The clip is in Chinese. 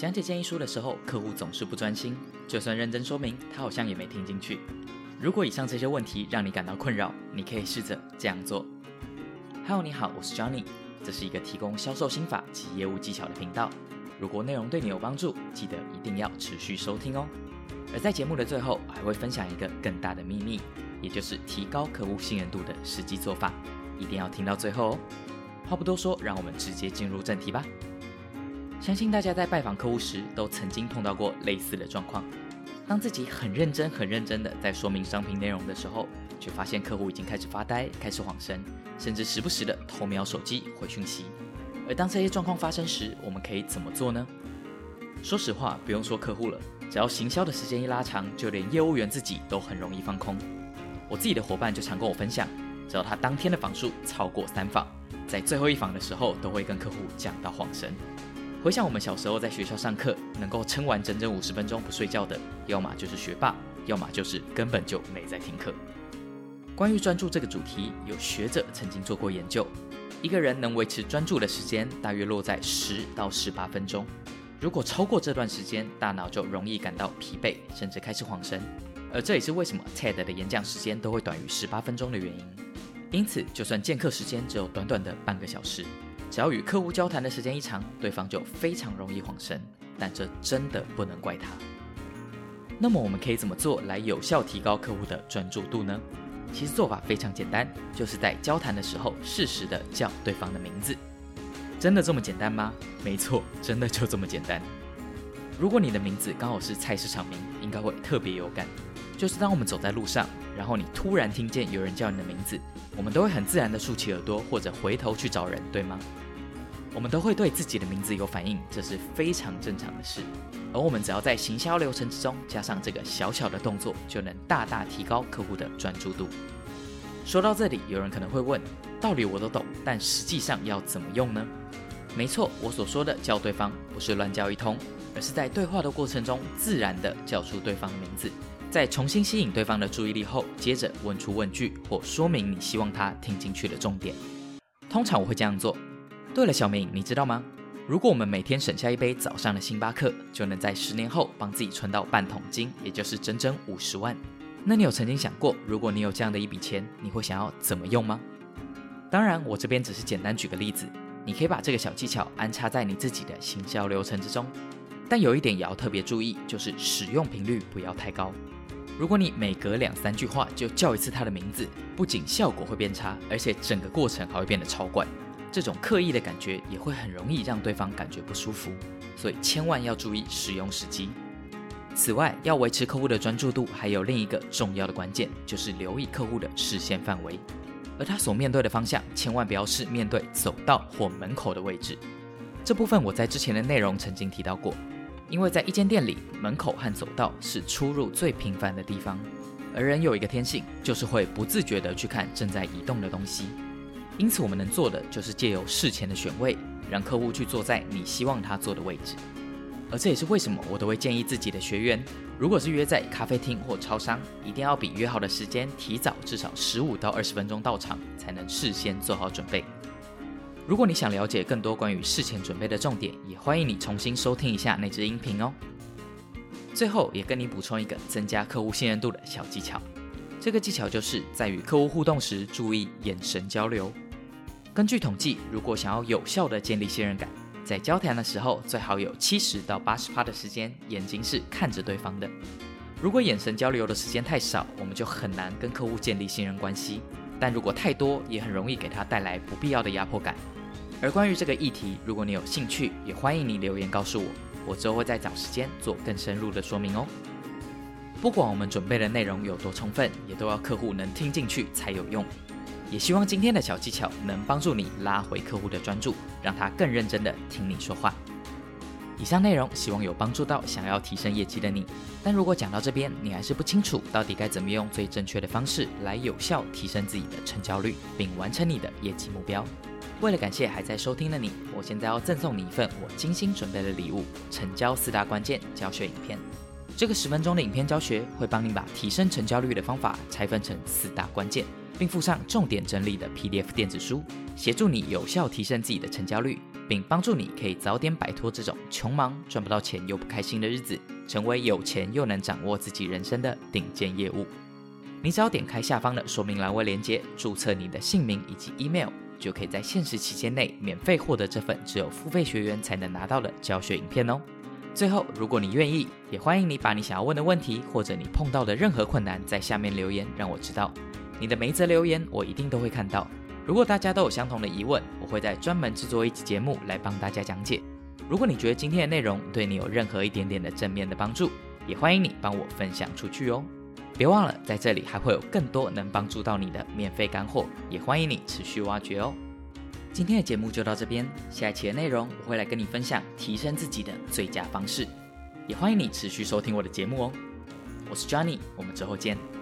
讲解建议书的时候，客户总是不专心，就算认真说明，他好像也没听进去。如果以上这些问题让你感到困扰，你可以试着这样做。Hello，你好，我是 Johnny，这是一个提供销售心法及业务技巧的频道。如果内容对你有帮助，记得一定要持续收听哦。而在节目的最后，还会分享一个更大的秘密，也就是提高客户信任度的实际做法，一定要听到最后哦。话不多说，让我们直接进入正题吧。相信大家在拜访客户时，都曾经碰到过类似的状况。当自己很认真、很认真的在说明商品内容的时候，却发现客户已经开始发呆、开始晃神，甚至时不时的偷瞄手机回讯息。而当这些状况发生时，我们可以怎么做呢？说实话，不用说客户了，只要行销的时间一拉长，就连业务员自己都很容易放空。我自己的伙伴就常跟我分享，只要他当天的访数超过三访，在最后一访的时候，都会跟客户讲到晃神。回想我们小时候在学校上课，能够撑完整整五十分钟不睡觉的，要么就是学霸，要么就是根本就没在听课。关于专注这个主题，有学者曾经做过研究。一个人能维持专注的时间大约落在十到十八分钟，如果超过这段时间，大脑就容易感到疲惫，甚至开始晃神。而这也是为什么 TED 的演讲时间都会短于十八分钟的原因。因此，就算见课时间只有短短的半个小时，只要与客户交谈的时间一长，对方就非常容易晃神。但这真的不能怪他。那么，我们可以怎么做来有效提高客户的专注度呢？其实做法非常简单，就是在交谈的时候适时的叫对方的名字。真的这么简单吗？没错，真的就这么简单。如果你的名字刚好是菜市场名，应该会特别有感。就是当我们走在路上，然后你突然听见有人叫你的名字，我们都会很自然的竖起耳朵或者回头去找人，对吗？我们都会对自己的名字有反应，这是非常正常的事。而我们只要在行销流程之中加上这个小小的动作，就能大大提高客户的专注度。说到这里，有人可能会问：道理我都懂，但实际上要怎么用呢？没错，我所说的叫对方，不是乱叫一通，而是在对话的过程中自然的叫出对方的名字，在重新吸引对方的注意力后，接着问出问句或说明你希望他听进去的重点。通常我会这样做。对了，小明，你知道吗？如果我们每天省下一杯早上的星巴克，就能在十年后帮自己存到半桶金，也就是整整五十万。那你有曾经想过，如果你有这样的一笔钱，你会想要怎么用吗？当然，我这边只是简单举个例子，你可以把这个小技巧安插在你自己的行销流程之中。但有一点也要特别注意，就是使用频率不要太高。如果你每隔两三句话就叫一次他的名字，不仅效果会变差，而且整个过程还会变得超怪。这种刻意的感觉也会很容易让对方感觉不舒服，所以千万要注意使用时机。此外，要维持客户的专注度，还有另一个重要的关键，就是留意客户的视线范围，而他所面对的方向，千万不要是面对走道或门口的位置。这部分我在之前的内容曾经提到过，因为在一间店里，门口和走道是出入最频繁的地方，而人有一个天性，就是会不自觉地去看正在移动的东西。因此，我们能做的就是借由事前的选位，让客户去坐在你希望他坐的位置。而这也是为什么我都会建议自己的学员，如果是约在咖啡厅或超商，一定要比约好的时间提早至少十五到二十分钟到场，才能事先做好准备。如果你想了解更多关于事前准备的重点，也欢迎你重新收听一下那支音频哦。最后，也跟你补充一个增加客户信任度的小技巧，这个技巧就是在与客户互动时注意眼神交流。根据统计，如果想要有效的建立信任感，在交谈的时候，最好有七十到八十趴的时间，眼睛是看着对方的。如果眼神交流的时间太少，我们就很难跟客户建立信任关系；但如果太多，也很容易给他带来不必要的压迫感。而关于这个议题，如果你有兴趣，也欢迎你留言告诉我，我之后会再找时间做更深入的说明哦。不管我们准备的内容有多充分，也都要客户能听进去才有用。也希望今天的小技巧能帮助你拉回客户的专注，让他更认真的听你说话。以上内容希望有帮助到想要提升业绩的你。但如果讲到这边你还是不清楚到底该怎么用最正确的方式来有效提升自己的成交率，并完成你的业绩目标，为了感谢还在收听的你，我现在要赠送你一份我精心准备的礼物——成交四大关键教学影片。这个十分钟的影片教学会帮你把提升成交率的方法拆分成四大关键。并附上重点整理的 PDF 电子书，协助你有效提升自己的成交率，并帮助你可以早点摆脱这种穷忙赚不到钱又不开心的日子，成为有钱又能掌握自己人生的顶尖业务。你只要点开下方的说明栏位链接，注册你的姓名以及 email，就可以在限时期间内免费获得这份只有付费学员才能拿到的教学影片哦。最后，如果你愿意，也欢迎你把你想要问的问题或者你碰到的任何困难在下面留言，让我知道。你的每一则留言我一定都会看到。如果大家都有相同的疑问，我会在专门制作一集节目来帮大家讲解。如果你觉得今天的内容对你有任何一点点的正面的帮助，也欢迎你帮我分享出去哦。别忘了，在这里还会有更多能帮助到你的免费干货，也欢迎你持续挖掘哦。今天的节目就到这边，下一期的内容我会来跟你分享提升自己的最佳方式，也欢迎你持续收听我的节目哦。我是 Johnny，我们之后见。